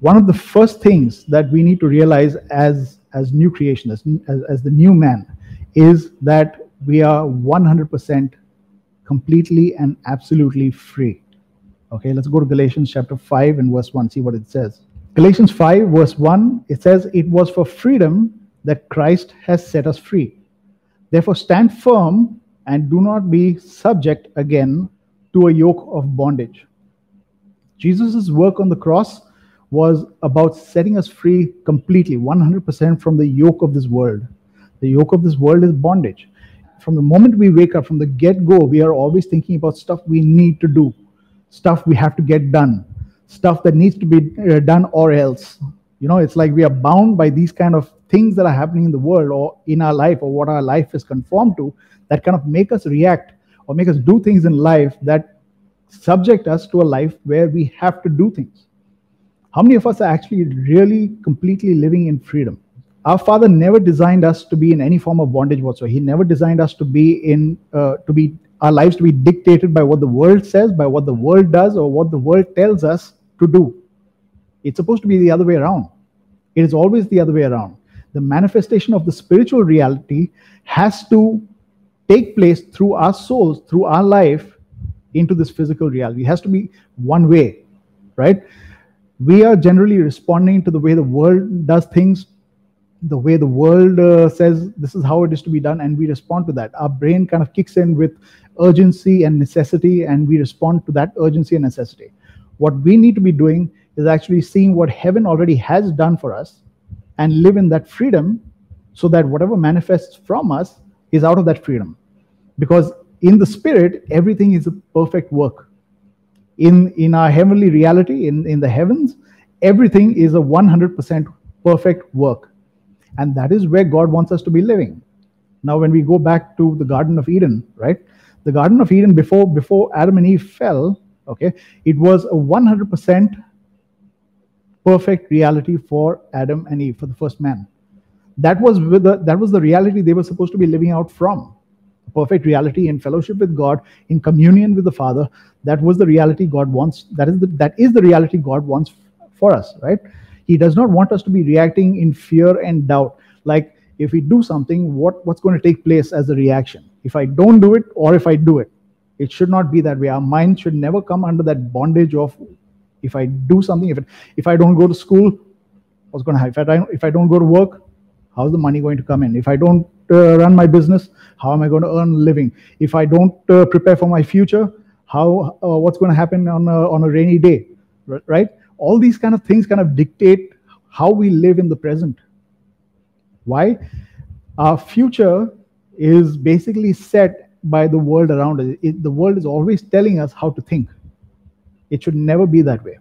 one of the first things that we need to realize as as new creation, as, as, as the new man, is that we are 100% completely and absolutely free. Okay, let's go to Galatians chapter 5 and verse 1, see what it says. Galatians 5, verse 1, it says, It was for freedom that Christ has set us free. Therefore, stand firm and do not be subject again to a yoke of bondage. Jesus' work on the cross was about setting us free completely, 100% from the yoke of this world. The yoke of this world is bondage. From the moment we wake up, from the get go, we are always thinking about stuff we need to do, stuff we have to get done, stuff that needs to be uh, done or else. You know, it's like we are bound by these kind of things that are happening in the world or in our life or what our life is conformed to that kind of make us react or make us do things in life that subject us to a life where we have to do things. How many of us are actually really completely living in freedom? Our Father never designed us to be in any form of bondage whatsoever. He never designed us to be in uh, to be our lives to be dictated by what the world says, by what the world does, or what the world tells us to do. It's supposed to be the other way around. It is always the other way around. The manifestation of the spiritual reality has to take place through our souls, through our life, into this physical reality. It has to be one way, right? We are generally responding to the way the world does things the way the world uh, says this is how it is to be done and we respond to that. Our brain kind of kicks in with urgency and necessity and we respond to that urgency and necessity. What we need to be doing is actually seeing what heaven already has done for us and live in that freedom so that whatever manifests from us is out of that freedom. Because in the spirit everything is a perfect work in in our heavenly reality in in the heavens everything is a 100% perfect work. And that is where god wants us to be living. Now when we go back to the garden of eden right? The garden of eden before before adam and eve fell okay it was a 100% perfect reality for adam and eve for the first man. That was the, that was the reality they were supposed to be living out from perfect reality in fellowship with God, in communion with the Father. That was the reality God wants. That is the, that is the reality God wants for us, right? He does not want us to be reacting in fear and doubt. Like if we do something, what, what's going to take place as a reaction? If I don't do it or if I do it, it should not be that way. Our mind should never come under that bondage of if I do something, if it, if I don't go to school, what's going to happen? If I, if I don't go to work, how's the money going to come in? If I don't uh, run my business how am i going to earn a living? If i don't uh, prepare for my future how uh, what's going to happen on a, on a rainy day right? All these kind of things kind of dictate how we live in the present. Why? Our future is basically set by the world around us. It, the world is always telling us how to think. It should never be that way